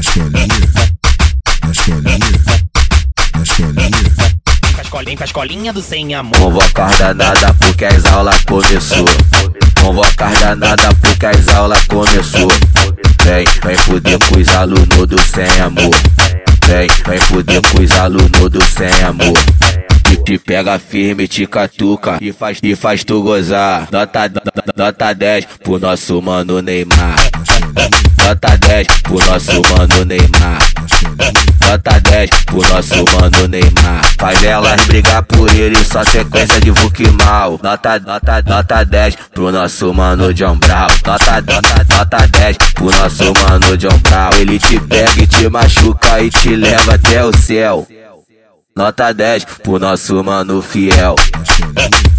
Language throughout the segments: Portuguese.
escolinha, na escolinha, na escolinha. Com a escolinha, com a escolinha do sem amor. Convocar danada porque as aulas começou. Convocar danada porque as aulas começou. Vem, vem fuder com os alunos do sem amor. Vem, vem fuder com os alunos do sem amor. E te pega firme, te catuca e faz, e faz tu gozar. Nota, nota, nota 10 pro nosso mano Neymar. Nota 10 pro nosso mano Neymar. Nota 10 pro nosso mano Neymar. Faz elas brigar por ele, só sequência de Vuk mal. Nota, nota, nota 10 pro nosso mano John Brown. Nota, nota, nota 10 pro nosso mano John Brown. Ele te pega e te machuca e te leva até o céu. Nota 10 pro nosso mano fiel.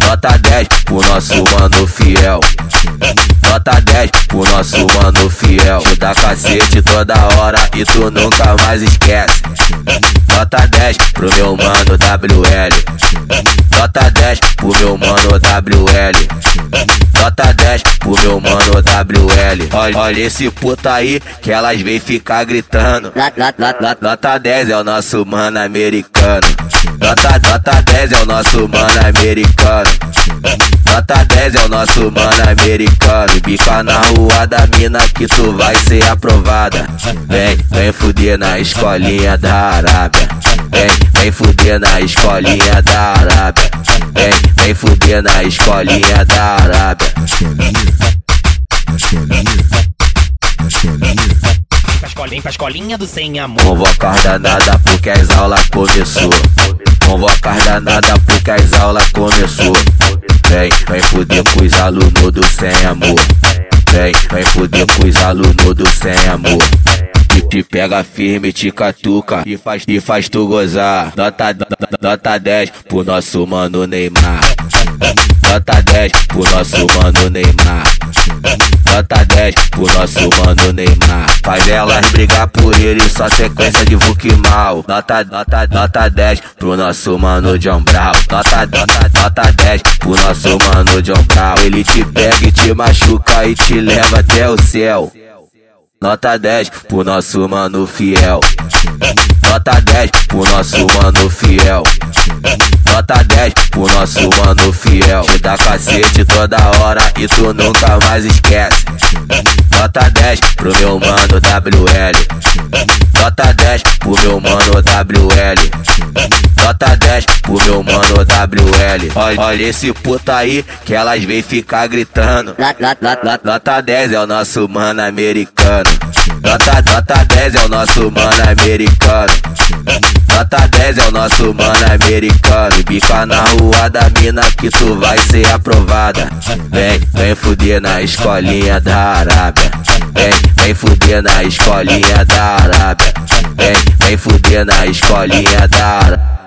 Nota 10 pro nosso mano fiel. Nota 10 pro nosso mano fiel. Te dá cacete toda hora e tu nunca mais esquece. Nota 10 pro meu mano WL. Nota 10 pro meu mano WL. Nota 10 pro meu mano WL. Olha, olha esse puta aí que elas vêm ficar gritando. Nota 10 é o nosso mano americano. Nota, nota 10 é o nosso mano americano. Nota 10 é o nosso mano americano. Bica na rua da mina que tu vai ser aprovada. Vem, vem fuder na escolinha da Arábia. Vem, vem fuder na escolinha da Arábia. Vem, fuder na escolinha da Arábia. Na escolinha, na escolinha, na escolinha. Com a escolinha, com a escolinha do sem amor. Convocar danada porque as aulas começou. Convocar danada porque as aulas começou. Vem, vem fuder com os alunos do sem amor. Vem, vem fuder com os alunos do sem amor. Te pega firme, te catuca e faz, e faz tu gozar. Nota, nota, nota 10 pro nosso mano Neymar. Nota 10 pro nosso mano Neymar. Nota 10 pro nosso mano Neymar. Faz elas brigar por ele, só sequência de Vuk mal. Nota, nota, nota 10 pro nosso mano John Brown. Nota, nota, nota 10 pro nosso mano John Brown. Ele te pega e te machuca e te leva até o céu. Nota 10 pro nosso mano fiel. Nota 10 pro nosso mano fiel. Nota 10 pro nosso mano fiel. Te dá cacete toda hora e tu nunca mais esquece. Nota 10 pro meu mano WL. Nota 10 pro meu mano WL. Nota 10 pro meu mano WL. Olha, olha esse puta aí que elas vêm ficar gritando. Nota 10 é o nosso mano americano. Nota, nota 10 é o nosso mano americano. Nota 10 é o nosso mano americano. Bica na rua da mina que tu vai ser aprovada. Vem, vem fuder na escolinha da Arábia. Vem, vem fuder na escolinha da Arábia. Vem, vem fuder na escolinha da Arábia.